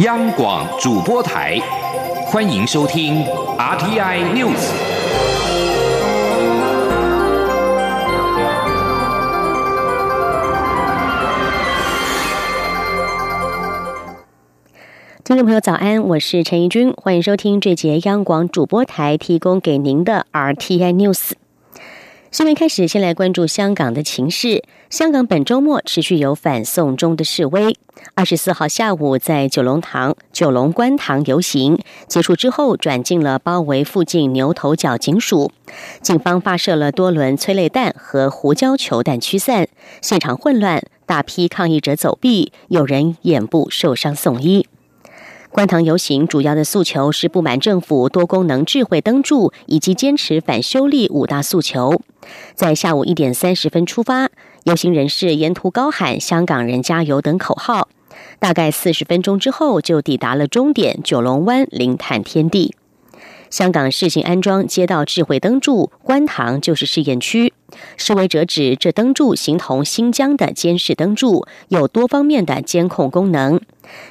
央广主播台，欢迎收听 RTI News。听众朋友，早安，我是陈怡君，欢迎收听这节央广主播台提供给您的 RTI News。新闻开始，先来关注香港的情势。香港本周末持续有反送中的示威。二十四号下午，在九龙塘、九龙观塘游行结束之后，转进了包围附近牛头角警署，警方发射了多轮催泪弹和胡椒球弹驱散，现场混乱，大批抗议者走避，有人眼部受伤送医。观塘游行主要的诉求是不满政府多功能智慧灯柱，以及坚持反修例五大诉求。在下午一点三十分出发，游行人士沿途高喊“香港人加油”等口号。大概四十分钟之后，就抵达了终点九龙湾零碳天地。香港试行安装街道智慧灯柱，观塘就是试验区。示威者指这灯柱形同新疆的监视灯柱，有多方面的监控功能。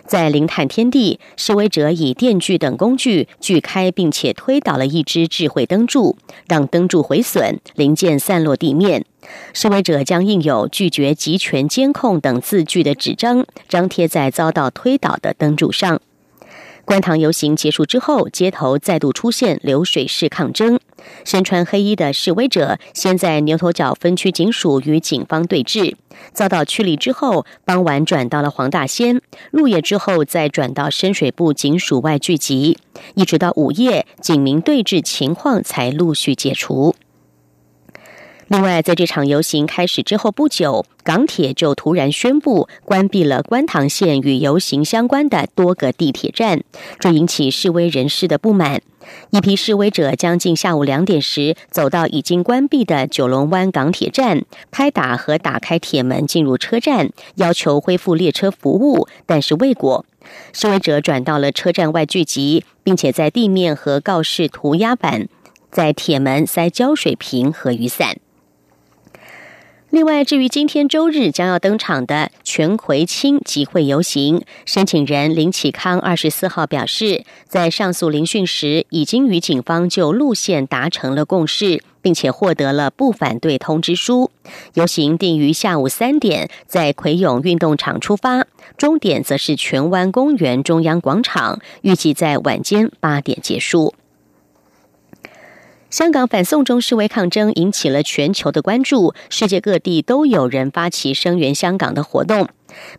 在零碳天地，示威者以电锯等工具锯开并且推倒了一只智慧灯柱，让灯柱毁损，零件散落地面。示威者将印有“拒绝集权监控”等字句的纸张张贴在遭到推倒的灯柱上。观塘游行结束之后，街头再度出现流水式抗争。身穿黑衣的示威者先在牛头角分区警署与警方对峙，遭到驱离之后，傍晚转到了黄大仙，入夜之后再转到深水埗警署外聚集，一直到午夜，警民对峙情况才陆续解除。另外，在这场游行开始之后不久，港铁就突然宣布关闭了观塘线与游行相关的多个地铁站，这引起示威人士的不满。一批示威者将近下午两点时走到已经关闭的九龙湾港铁站，拍打和打开铁门进入车站，要求恢复列车服务，但是未果。示威者转到了车站外聚集，并且在地面和告示涂鸦板，在铁门塞胶水瓶和雨伞。另外，至于今天周日将要登场的全葵青集会游行，申请人林启康二十四号表示，在上诉聆讯时，已经与警方就路线达成了共识，并且获得了不反对通知书。游行定于下午三点在葵涌运动场出发，终点则是荃湾公园中央广场，预计在晚间八点结束。香港反送中示威抗争引起了全球的关注，世界各地都有人发起声援香港的活动。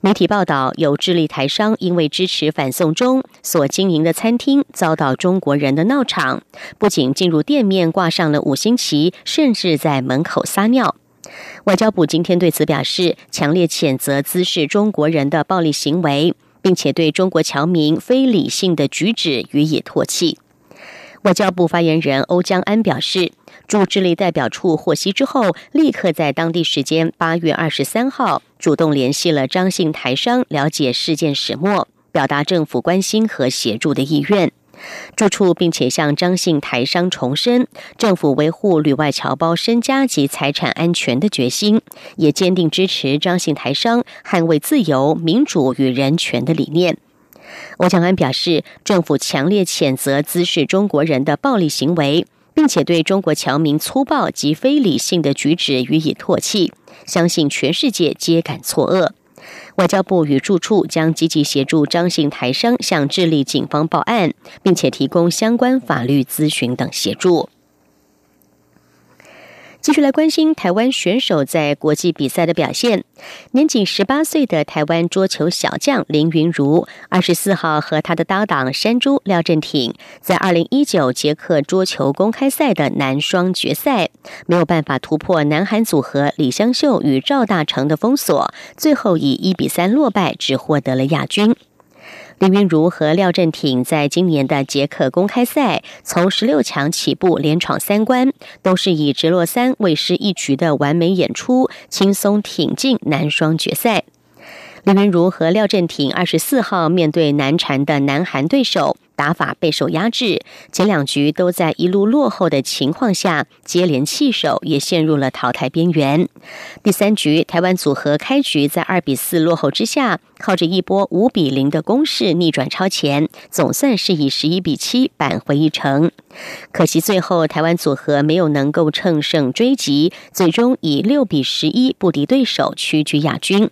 媒体报道，有智利台商因为支持反送中所经营的餐厅遭到中国人的闹场，不仅进入店面挂上了五星旗，甚至在门口撒尿。外交部今天对此表示，强烈谴责滋事中国人的暴力行为，并且对中国侨民非理性的举止予以唾弃。外交部发言人欧江安表示，驻智利代表处获悉之后，立刻在当地时间八月二十三号主动联系了张姓台商，了解事件始末，表达政府关心和协助的意愿。住处并且向张姓台商重申，政府维护旅外侨胞身家及财产安全的决心，也坚定支持张姓台商捍卫自由、民主与人权的理念。欧江安表示，政府强烈谴责滋事中国人的暴力行为，并且对中国侨民粗暴及非理性的举止予以唾弃，相信全世界皆感错愕。外交部与驻处将积极协助张姓台商向智利警方报案，并且提供相关法律咨询等协助。继续来关心台湾选手在国际比赛的表现。年仅十八岁的台湾桌球小将林云如，二十四号和他的搭档山猪廖振廷，在二零一九捷克桌球公开赛的男双决赛，没有办法突破南韩组合李湘秀与赵大成的封锁，最后以一比三落败，只获得了亚军。林昀儒和廖振廷在今年的捷克公开赛从十六强起步，连闯三关，都是以直落三为师一局的完美演出，轻松挺进男双决赛。林文如和廖振廷二十四号面对难缠的南韩对手，打法备受压制。前两局都在一路落后的情况下，接连弃守，也陷入了淘汰边缘。第三局，台湾组合开局在二比四落后之下，靠着一波五比零的攻势逆转超前，总算是以十一比七扳回一城。可惜最后台湾组合没有能够乘胜追击，最终以六比十一不敌对手，屈居亚军。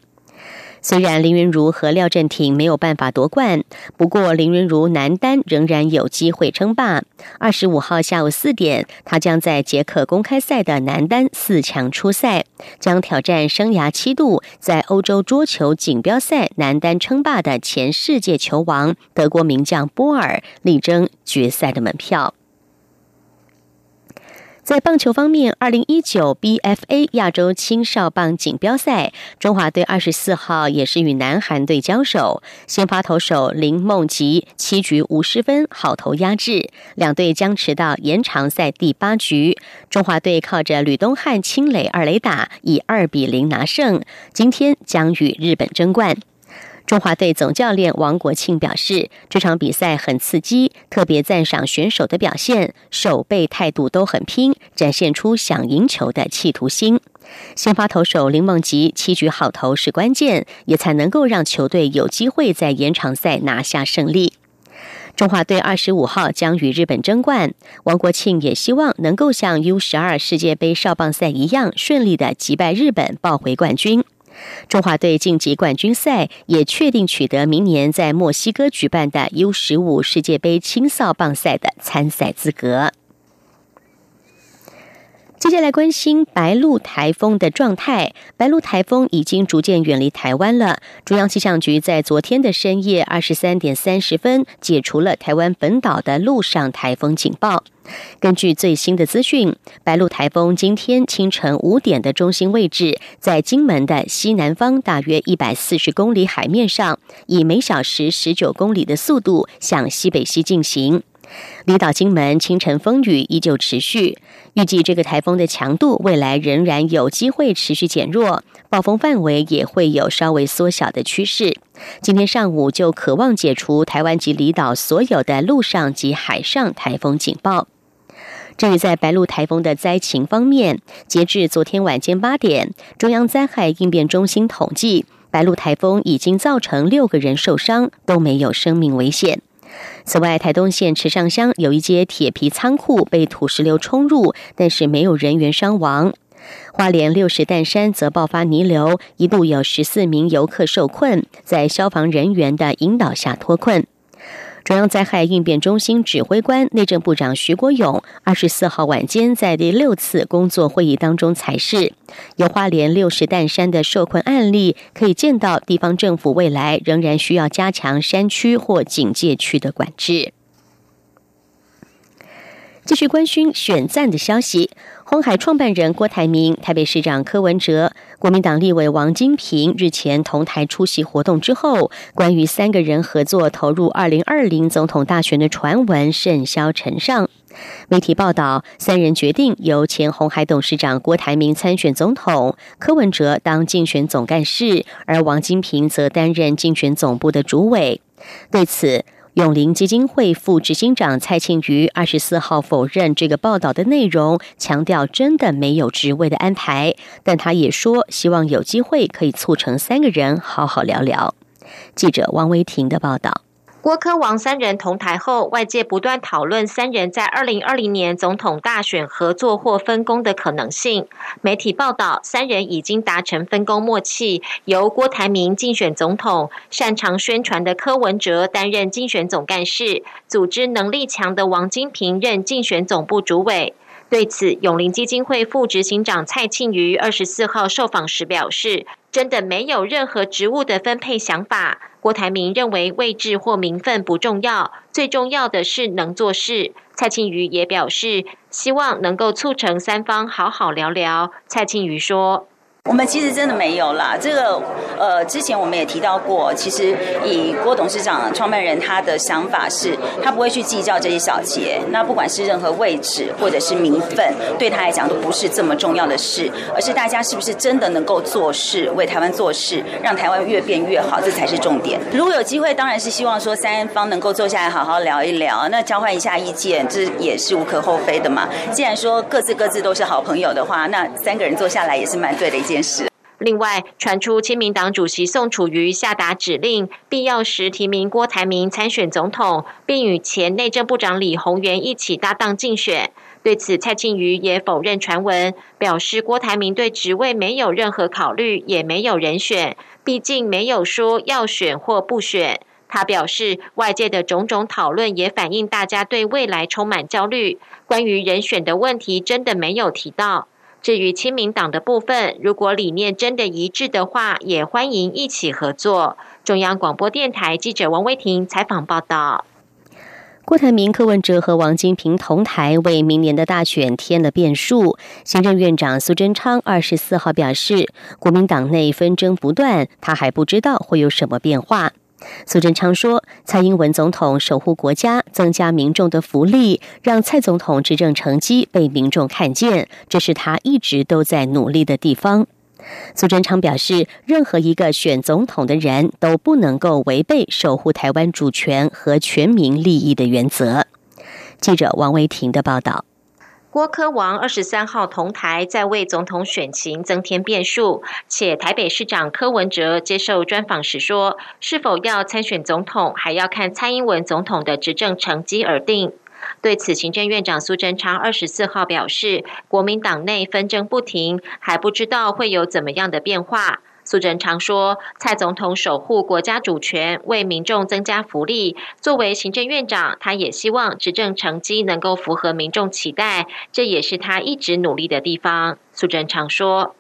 虽然林云如和廖振廷没有办法夺冠，不过林云如男单仍然有机会称霸。二十五号下午四点，他将在捷克公开赛的男单四强出赛，将挑战生涯七度在欧洲桌球锦标赛男单称霸的前世界球王德国名将波尔，力争决赛的门票。在棒球方面，二零一九 BFA 亚洲青少棒锦标赛，中华队二十四号也是与南韩队交手。先发投手林梦吉七局无失分，好投压制，两队僵持到延长赛第八局。中华队靠着吕东汉清垒二垒打，以二比零拿胜，今天将与日本争冠。中华队总教练王国庆表示，这场比赛很刺激，特别赞赏选手的表现，守备态度都很拼，展现出想赢球的企图心。先发投手林梦吉七局好投是关键，也才能够让球队有机会在延长赛拿下胜利。中华队二十五号将与日本争冠，王国庆也希望能够像 U 十二世界杯少棒赛一样，顺利的击败日本，抱回冠军。中华队晋级冠军赛，也确定取得明年在墨西哥举办的 U 十五世界杯青少棒赛的参赛资格。接下来关心白鹿台风的状态。白鹿台风已经逐渐远离台湾了。中央气象局在昨天的深夜二十三点三十分解除了台湾本岛的陆上台风警报。根据最新的资讯，白鹿台风今天清晨五点的中心位置在金门的西南方大约一百四十公里海面上，以每小时十九公里的速度向西北西进行。离岛金门清晨风雨依旧持续，预计这个台风的强度未来仍然有机会持续减弱，暴风范围也会有稍微缩小的趋势。今天上午就渴望解除台湾及离岛所有的陆上及海上台风警报。至于在白鹿台风的灾情方面，截至昨天晚间八点，中央灾害应变中心统计，白鹿台风已经造成六个人受伤，都没有生命危险。此外，台东县池上乡有一间铁皮仓库被土石流冲入，但是没有人员伤亡。花莲六十担山则爆发泥流，一度有十四名游客受困，在消防人员的引导下脱困。中央灾害应变中心指挥官、内政部长徐国勇二十四号晚间在第六次工作会议当中才是，有花莲六十担山的受困案例，可以见到地方政府未来仍然需要加强山区或警戒区的管制。继续关心选战的消息。红海创办人郭台铭、台北市长柯文哲、国民党立委王金平日前同台出席活动之后，关于三个人合作投入二零二零总统大选的传闻甚嚣尘上。媒体报道，三人决定由前红海董事长郭台铭参选总统，柯文哲当竞选总干事，而王金平则担任竞选总部的主委。对此，永林基金会副执行长蔡庆瑜二十四号否认这个报道的内容，强调真的没有职位的安排。但他也说，希望有机会可以促成三个人好好聊聊。记者汪威婷的报道。郭科王三人同台后，外界不断讨论三人在二零二零年总统大选合作或分工的可能性。媒体报道，三人已经达成分工默契，由郭台铭竞选总统，擅长宣传的柯文哲担任竞选总干事，组织能力强的王金平任竞选总部主委。对此，永林基金会副执行长蔡庆瑜二十四号受访时表示：“真的没有任何职务的分配想法。郭台铭认为位置或名分不重要，最重要的是能做事。”蔡庆瑜也表示，希望能够促成三方好好聊聊。蔡庆瑜说。我们其实真的没有啦。这个呃，之前我们也提到过，其实以郭董事长创办人他的想法是，他不会去计较这些小节。那不管是任何位置或者是名分，对他来讲都不是这么重要的事，而是大家是不是真的能够做事，为台湾做事，让台湾越变越好，这才是重点。如果有机会，当然是希望说三方能够坐下来好好聊一聊，那交换一下意见，这也是无可厚非的嘛。既然说各自各自都是好朋友的话，那三个人坐下来也是蛮对的一件。另外，传出亲民党主席宋楚瑜下达指令，必要时提名郭台铭参选总统，并与前内政部长李鸿源一起搭档竞选。对此，蔡庆瑜也否认传闻，表示郭台铭对职位没有任何考虑，也没有人选，毕竟没有说要选或不选。他表示，外界的种种讨论也反映大家对未来充满焦虑，关于人选的问题真的没有提到。至于亲民党的部分，如果理念真的一致的话，也欢迎一起合作。中央广播电台记者王威婷采访报道。郭台铭、柯文哲和王金平同台，为明年的大选添了变数。行政院长苏贞昌二十四号表示，国民党内纷争不断，他还不知道会有什么变化。苏贞昌说：“蔡英文总统守护国家，增加民众的福利，让蔡总统执政成绩被民众看见，这是他一直都在努力的地方。”苏贞昌表示：“任何一个选总统的人都不能够违背守护台湾主权和全民利益的原则。”记者王维婷的报道。郭科王二十三号同台，在为总统选情增添变数。且台北市长柯文哲接受专访时说，是否要参选总统，还要看蔡英文总统的执政成绩而定。对此，行政院长苏贞昌二十四号表示，国民党内纷争不停，还不知道会有怎么样的变化。苏贞昌说：“蔡总统守护国家主权，为民众增加福利。作为行政院长，他也希望执政成绩能够符合民众期待，这也是他一直努力的地方。”苏贞昌说：“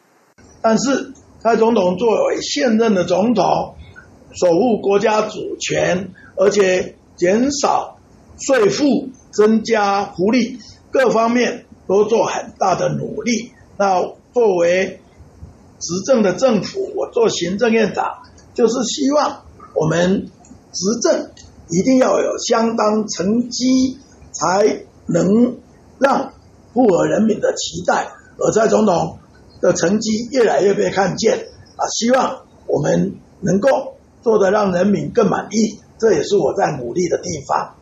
但是蔡总统作为现任的总统，守护国家主权，而且减少税负、增加福利，各方面都做很大的努力。那作为……”执政的政府，我做行政院长，就是希望我们执政一定要有相当成绩，才能让符合人民的期待。而蔡总统的成绩越来越被看见啊，希望我们能够做得让人民更满意，这也是我在努力的地方。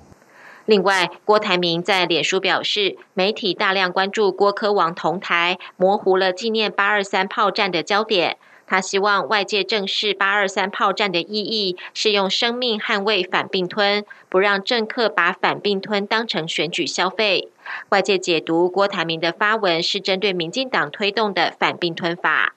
另外，郭台铭在脸书表示，媒体大量关注郭科王同台，模糊了纪念八二三炮战的焦点。他希望外界正视八二三炮战的意义，是用生命捍卫反并吞，不让政客把反并吞当成选举消费。外界解读郭台铭的发文是针对民进党推动的反并吞法。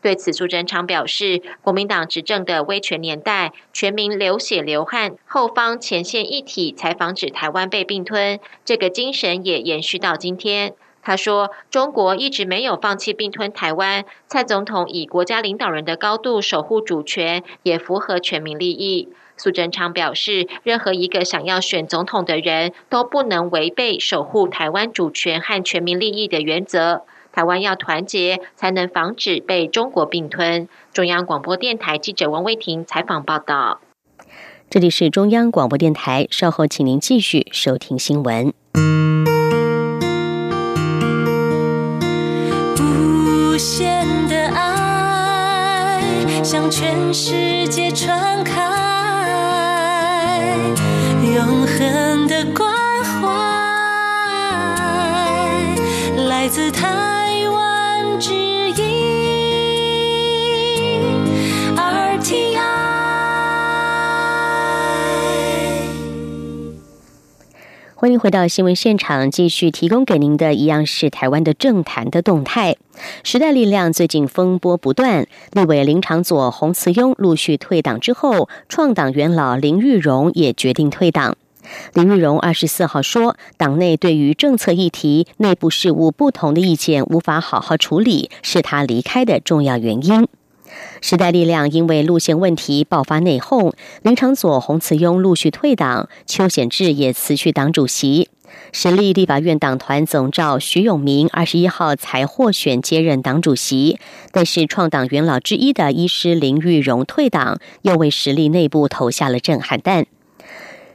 对此，苏贞昌表示，国民党执政的威权年代，全民流血流汗，后方前线一体，才防止台湾被并吞。这个精神也延续到今天。他说，中国一直没有放弃并吞台湾。蔡总统以国家领导人的高度守护主权，也符合全民利益。苏贞昌表示，任何一个想要选总统的人都不能违背守护台湾主权和全民利益的原则。台湾要团结，才能防止被中国并吞。中央广播电台记者王威婷采访报道。这里是中央广播电台，稍后请您继续收听新闻。无限的爱向全世界传开，永恒的关怀来自他。欢迎回到新闻现场，继续提供给您的一样是台湾的政坛的动态。时代力量最近风波不断，立委林长佐、洪慈庸陆续退党之后，创党元老林玉荣也决定退党。林玉荣二十四号说，党内对于政策议题、内部事务不同的意见无法好好处理，是他离开的重要原因。时代力量因为路线问题爆发内讧，林长佐、洪慈庸陆续退党，邱显志也辞去党主席。实力立法院党团总召徐永明二十一号才获选接任党主席，但是创党元老之一的医师林玉荣退党，又为实力内部投下了震撼弹。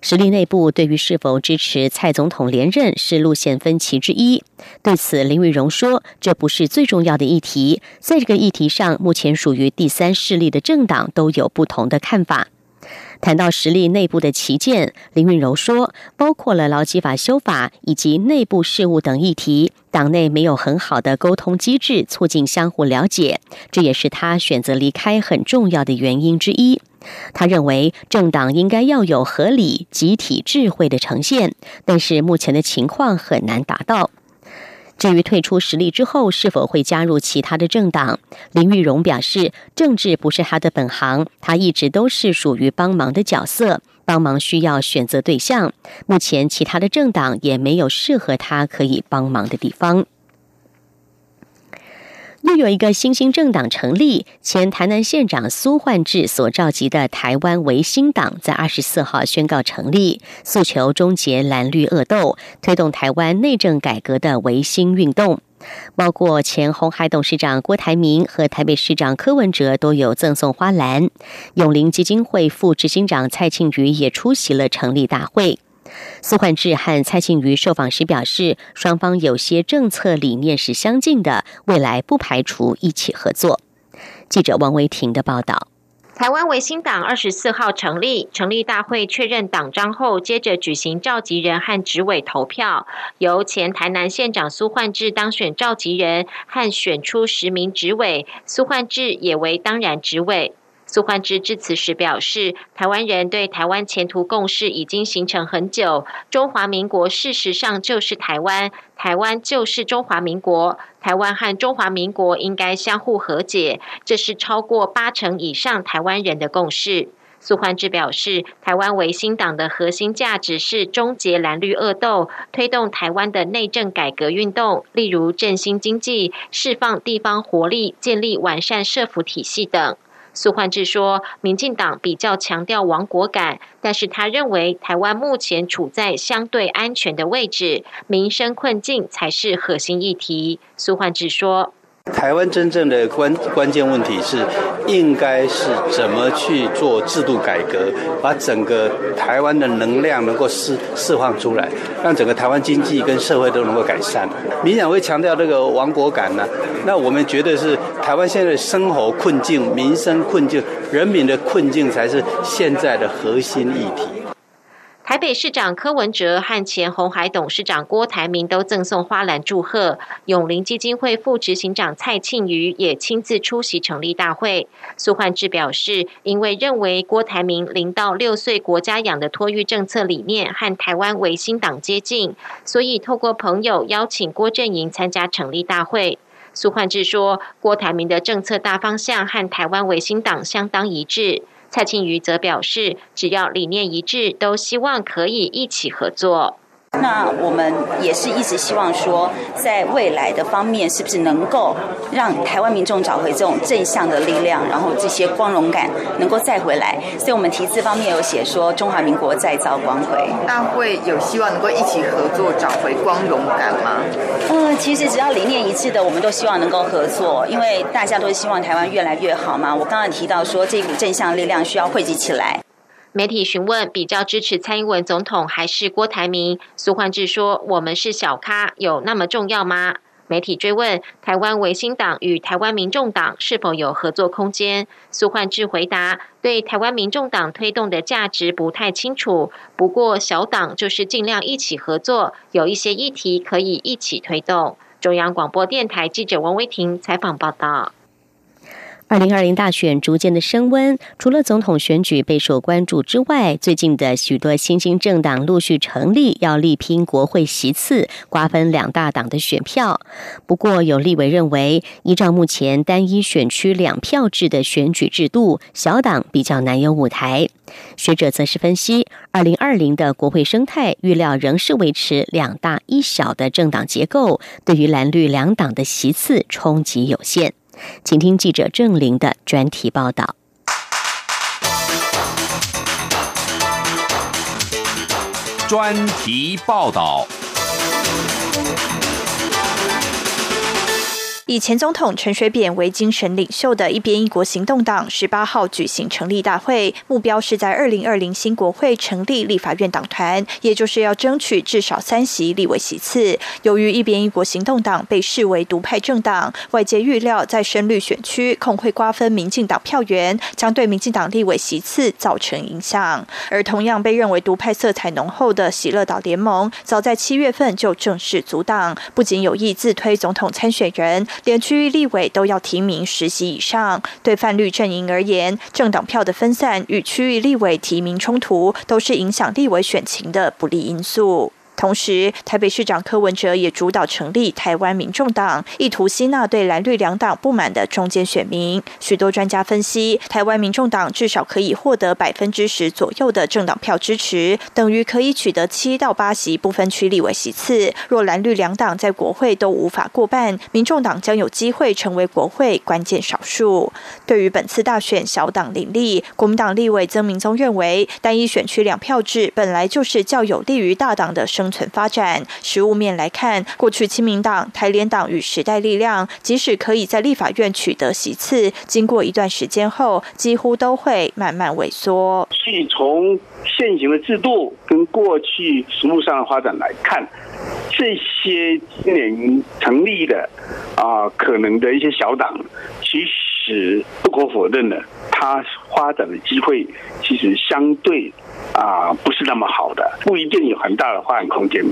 实力内部对于是否支持蔡总统连任是路线分歧之一。对此，林玉荣说：“这不是最重要的议题，在这个议题上，目前属于第三势力的政党都有不同的看法。”谈到实力内部的旗舰，林运柔说，包括了劳基法修法以及内部事务等议题，党内没有很好的沟通机制，促进相互了解，这也是他选择离开很重要的原因之一。他认为政党应该要有合理、集体智慧的呈现，但是目前的情况很难达到。至于退出实力之后是否会加入其他的政党，林玉荣表示，政治不是他的本行，他一直都是属于帮忙的角色，帮忙需要选择对象。目前其他的政党也没有适合他可以帮忙的地方。又有一个新兴政党成立，前台南县长苏焕智所召集的台湾维新党，在二十四号宣告成立，诉求终结蓝绿恶斗，推动台湾内政改革的维新运动。包括前红海董事长郭台铭和台北市长柯文哲都有赠送花篮，永林基金会副执行长蔡庆瑜也出席了成立大会。苏焕智和蔡庆瑜受访时表示，双方有些政策理念是相近的，未来不排除一起合作。记者王维婷的报道。台湾维新党二十四号成立，成立大会确认党章后，接着举行召集人和执委投票，由前台南县长苏焕智当选召集人，和选出十名执委，苏焕智也为当然执委。苏焕智致辞时表示，台湾人对台湾前途共识已经形成很久。中华民国事实上就是台湾，台湾就是中华民国。台湾和中华民国应该相互和解，这是超过八成以上台湾人的共识。苏焕智表示，台湾维新党的核心价值是终结蓝绿恶斗，推动台湾的内政改革运动，例如振兴经济、释放地方活力、建立完善社福体系等。苏焕智说：“民进党比较强调亡国感，但是他认为台湾目前处在相对安全的位置，民生困境才是核心议题。”苏焕智说。台湾真正的关关键问题是，应该是怎么去做制度改革，把整个台湾的能量能够释释放出来，让整个台湾经济跟社会都能够改善。民想会强调这个亡国感呢？那我们觉得是台湾现在生活困境、民生困境、人民的困境才是现在的核心议题。台北市长柯文哲和前红海董事长郭台铭都赠送花篮祝贺，永林基金会副执行长蔡庆瑜也亲自出席成立大会。苏焕智表示，因为认为郭台铭零到六岁国家养的托育政策理念和台湾维新党接近，所以透过朋友邀请郭振营参加成立大会。苏焕智说，郭台铭的政策大方向和台湾维新党相当一致。蔡庆瑜则表示，只要理念一致，都希望可以一起合作。那我们也是一直希望说，在未来的方面，是不是能够让台湾民众找回这种正向的力量，然后这些光荣感能够再回来？所以我们题字方面有写说，中华民国再造光辉。那会有希望能够一起合作找回光荣感吗？嗯，其实只要理念一致的，我们都希望能够合作，因为大家都希望台湾越来越好嘛。我刚刚提到说，这股正向力量需要汇集起来。媒体询问比较支持蔡英文总统还是郭台铭，苏焕智说：“我们是小咖，有那么重要吗？”媒体追问台湾维新党与台湾民众党是否有合作空间，苏焕智回答：“对台湾民众党推动的价值不太清楚，不过小党就是尽量一起合作，有一些议题可以一起推动。”中央广播电台记者王威婷采访报道。二零二零大选逐渐的升温，除了总统选举备受关注之外，最近的许多新兴政党陆续成立，要力拼国会席次，瓜分两大党的选票。不过，有立委认为，依照目前单一选区两票制的选举制度，小党比较难有舞台。学者则是分析，二零二零的国会生态预料仍是维持两大一小的政党结构，对于蓝绿两党的席次冲击有限。请听记者郑玲的专题报道。专题报道。以前总统陈水扁为精神领袖的一边一国行动党，十八号举行成立大会，目标是在二零二零新国会成立立法院党团，也就是要争取至少三席立委席次。由于一边一国行动党被视为独派政党，外界预料在深绿选区恐会瓜分民进党票源，将对民进党立委席次造成影响。而同样被认为独派色彩浓厚的喜乐岛联盟，早在七月份就正式阻挡，不仅有意自推总统参选人。连区域立委都要提名十席以上，对泛绿阵营而言，政党票的分散与区域立委提名冲突，都是影响立委选情的不利因素。同时，台北市长柯文哲也主导成立台湾民众党，意图吸纳对蓝绿两党不满的中间选民。许多专家分析，台湾民众党至少可以获得百分之十左右的政党票支持，等于可以取得七到八席不分区立委席次。若蓝绿两党在国会都无法过半，民众党将有机会成为国会关键少数。对于本次大选小党林立，国民党立委曾明宗认为，单一选区两票制本来就是较有利于大党的生。存发展，实物面来看，过去亲民党、台联党与时代力量，即使可以在立法院取得席次，经过一段时间后，几乎都会慢慢萎缩。所以从现行的制度跟过去实务上的发展来看，这些今年成立的啊，可能的一些小党，其实是不可否认的，它发展的机会其实相对。啊，不是那么好的，不一定有很大的发展空间。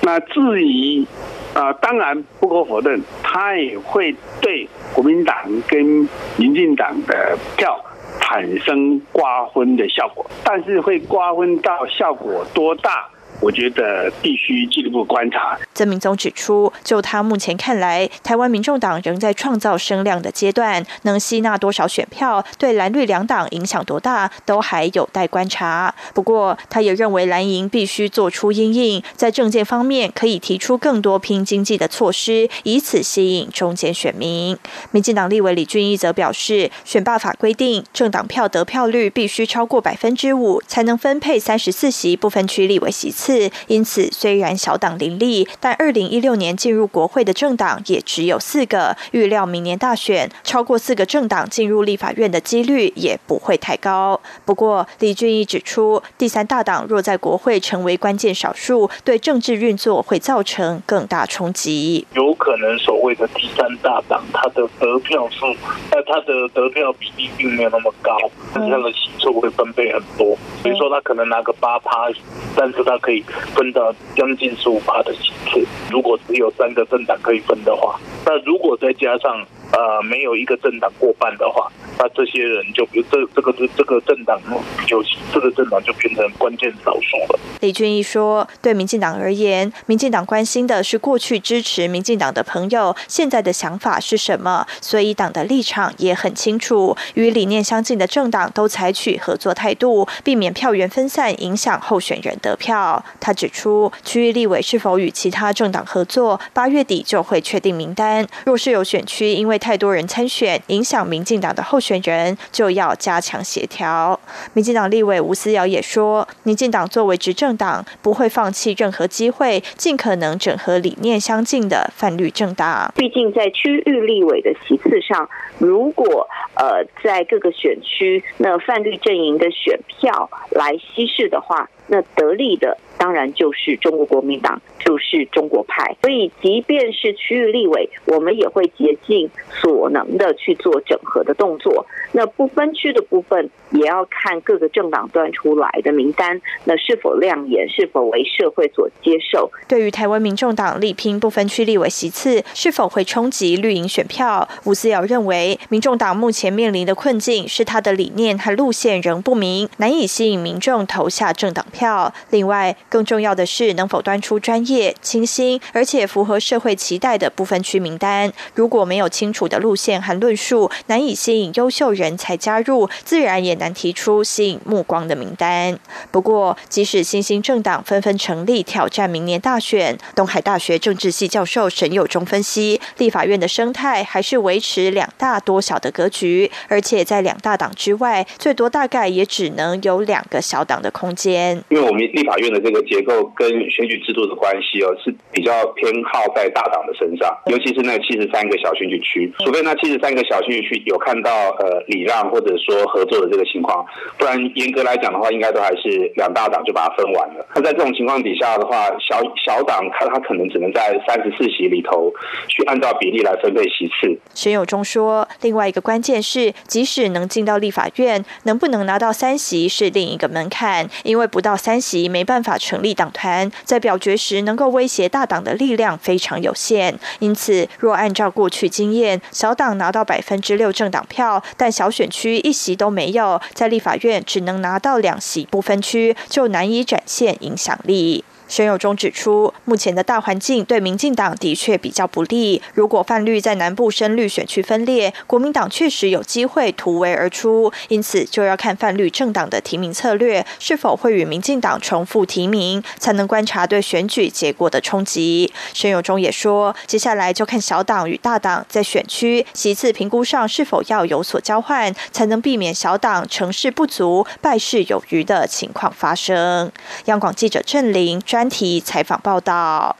那至于啊，当然不可否认，它也会对国民党跟民进党的票产生瓜分的效果，但是会瓜分到效果多大？我觉得必须进一步观察。曾明宗指出，就他目前看来，台湾民众党仍在创造声量的阶段，能吸纳多少选票，对蓝绿两党影响多大，都还有待观察。不过，他也认为蓝营必须做出应应，在政见方面可以提出更多拼经济的措施，以此吸引中间选民。民进党立委李俊一则表示，选罢法规定，政党票得票率必须超过百分之五，才能分配三十四席不分区立委席次。因此，虽然小党林立，但二零一六年进入国会的政党也只有四个。预料明年大选，超过四个政党进入立法院的几率也不会太高。不过，李俊毅指出，第三大党若在国会成为关键少数，对政治运作会造成更大冲击。有可能所谓的第三大党，它的得票数，呃，它的得票比例并没有那么高，但是它的席数会分配很多。比如说，他可能拿个八趴，但是他可以。分到将近十五趴的席次，如果只有三个政党可以分的话，那如果再加上呃没有一个政党过半的话。那这些人就比如这这个这这个政党就这个政党就变成关键少数了。李俊毅说：“对民进党而言，民进党关心的是过去支持民进党的朋友现在的想法是什么，所以党的立场也很清楚。与理念相近的政党都采取合作态度，避免票源分散影响候选人得票。”他指出，区域立委是否与其他政党合作，八月底就会确定名单。若是有选区因为太多人参选，影响民进党的候。选人就要加强协调。民进党立委吴思瑶也说，民进党作为执政党，不会放弃任何机会，尽可能整合理念相近的泛绿政党。毕竟在区域立委的席次上，如果呃在各个选区那泛绿阵营的选票来稀释的话，那得利的。当然就是中国国民党，就是中国派。所以，即便是区域立委，我们也会竭尽所能的去做整合的动作。那不分区的部分，也要看各个政党端出来的名单，那是否亮眼，是否为社会所接受。对于台湾民众党力拼不分区立委席次，是否会冲击绿营选票？吴思瑶认为，民众党目前面临的困境是他的理念和路线仍不明，难以吸引民众投下政党票。另外，更重要的是，能否端出专业、清新，而且符合社会期待的部分区名单。如果没有清楚的路线和论述，难以吸引优秀人才加入，自然也难提出吸引目光的名单。不过，即使新兴政党纷纷成立挑战明年大选，东海大学政治系教授沈友忠分析，立法院的生态还是维持两大多小的格局，而且在两大党之外，最多大概也只能有两个小党的空间。因为我们立法院的这个。结构跟选举制度的关系哦，是比较偏好在大党的身上，尤其是那七十三个小选举区，除非那七十三个小选举区有看到呃礼让或者说合作的这个情况，不然严格来讲的话，应该都还是两大党就把它分完了。那在这种情况底下的话，小小党它它可能只能在三十四席里头去按照比例来分配席次。选友忠说，另外一个关键是，即使能进到立法院，能不能拿到三席是另一个门槛，因为不到三席没办法成立党团，在表决时能够威胁大党的力量非常有限。因此，若按照过去经验，小党拿到百分之六政党票，但小选区一席都没有，在立法院只能拿到两席不分区，就难以展现影响力。沈友忠指出，目前的大环境对民进党的确比较不利。如果泛绿在南部深绿选区分裂，国民党确实有机会突围而出。因此，就要看泛绿政党的提名策略是否会与民进党重复提名，才能观察对选举结果的冲击。沈友忠也说，接下来就看小党与大党在选区席次评估上是否要有所交换，才能避免小党成事不足败事有余的情况发生。央广记者郑玲。专题采访报道。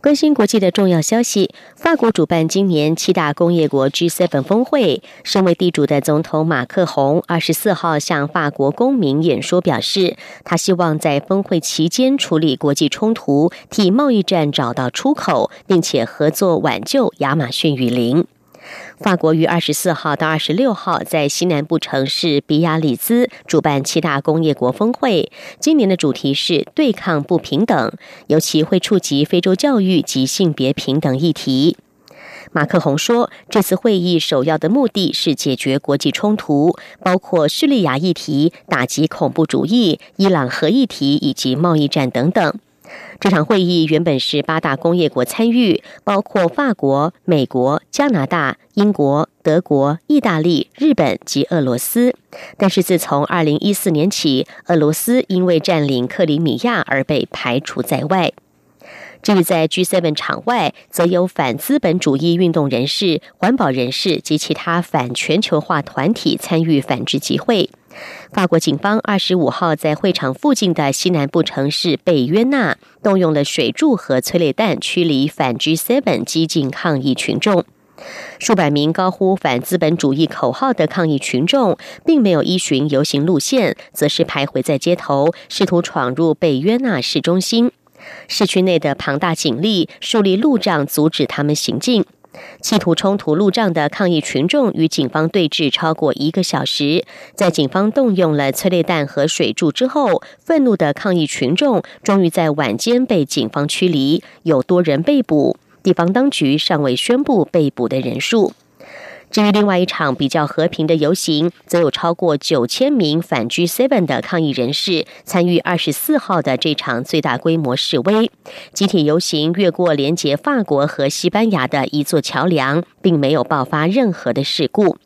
关心国际的重要消息：法国主办今年七大工业国 G7 峰会，身为地主的总统马克宏二十四号向法国公民演说，表示他希望在峰会期间处理国际冲突，替贸易战找到出口，并且合作挽救亚马逊雨林。法国于二十四号到二十六号在西南部城市比亚里兹主办七大工业国峰会，今年的主题是对抗不平等，尤其会触及非洲教育及性别平等议题。马克宏说，这次会议首要的目的是解决国际冲突，包括叙利亚议题、打击恐怖主义、伊朗核议题以及贸易战等等。这场会议原本是八大工业国参与，包括法国、美国、加拿大、英国、德国、意大利、日本及俄罗斯。但是自从二零一四年起，俄罗斯因为占领克里米亚而被排除在外。至于在 G7 场外，则有反资本主义运动人士、环保人士及其他反全球化团体参与反制集会。法国警方二十五号在会场附近的西南部城市贝约纳动用了水柱和催泪弹驱离反 G7 激进抗议群众。数百名高呼反资本主义口号的抗议群众，并没有依循游行路线，则是徘徊在街头，试图闯入贝约纳市中心。市区内的庞大警力树立路障，阻止他们行进。企图冲突路障的抗议群众与警方对峙超过一个小时，在警方动用了催泪弹和水柱之后，愤怒的抗议群众终于在晚间被警方驱离，有多人被捕。地方当局尚未宣布被捕的人数。至于另外一场比较和平的游行，则有超过九千名反 G7 的抗议人士参与二十四号的这场最大规模示威。集体游行越过连接法国和西班牙的一座桥梁，并没有爆发任何的事故。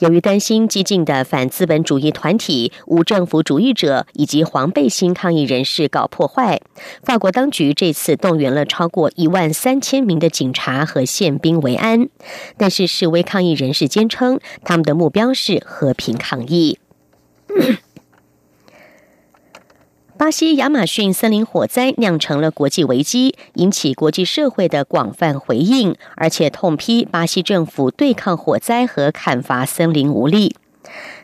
由于担心激进的反资本主义团体、无政府主义者以及黄背心抗议人士搞破坏，法国当局这次动员了超过一万三千名的警察和宪兵维安。但是示威抗议人士坚称，他们的目标是和平抗议。巴西亚马逊森林火灾酿成了国际危机，引起国际社会的广泛回应，而且痛批巴西政府对抗火灾和砍伐森林无力。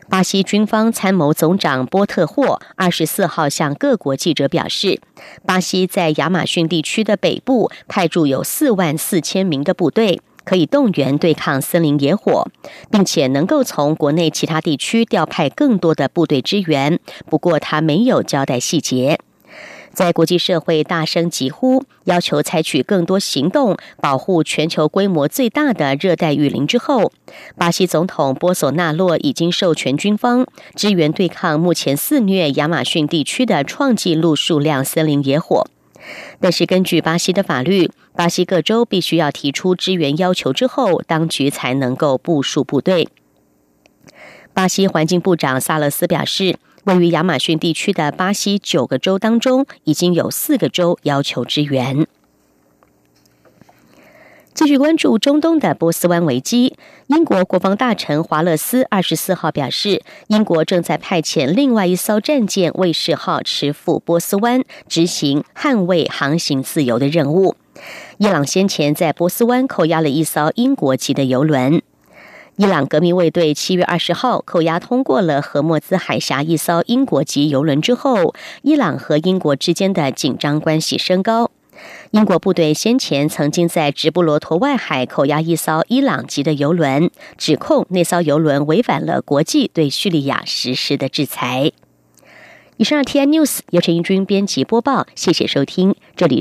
巴西军方参谋总长波特霍二十四号向各国记者表示，巴西在亚马逊地区的北部派驻有四万四千名的部队。可以动员对抗森林野火，并且能够从国内其他地区调派更多的部队支援。不过，他没有交代细节。在国际社会大声疾呼，要求采取更多行动保护全球规模最大的热带雨林之后，巴西总统波索纳洛已经授权军方支援对抗目前肆虐亚马逊地区的创纪录数量森林野火。但是，根据巴西的法律，巴西各州必须要提出支援要求之后，当局才能够部署部队。巴西环境部长萨勒斯表示，位于亚马逊地区的巴西九个州当中，已经有四个州要求支援。继续关注中东的波斯湾危机。英国国防大臣华勒斯二十四号表示，英国正在派遣另外一艘战舰“卫士号”驰赴波斯湾，执行捍卫航行自由的任务。伊朗先前在波斯湾扣押了一艘英国籍的油轮。伊朗革命卫队七月二十号扣押通过了荷默兹海峡一艘英国籍油轮之后，伊朗和英国之间的紧张关系升高。英国部队先前曾经在直布罗陀外海扣押一艘伊朗籍的油轮，指控那艘油轮违反了国际对叙利亚实施的制裁。以上 T I News 由陈英军编辑播报，谢谢收听，这里。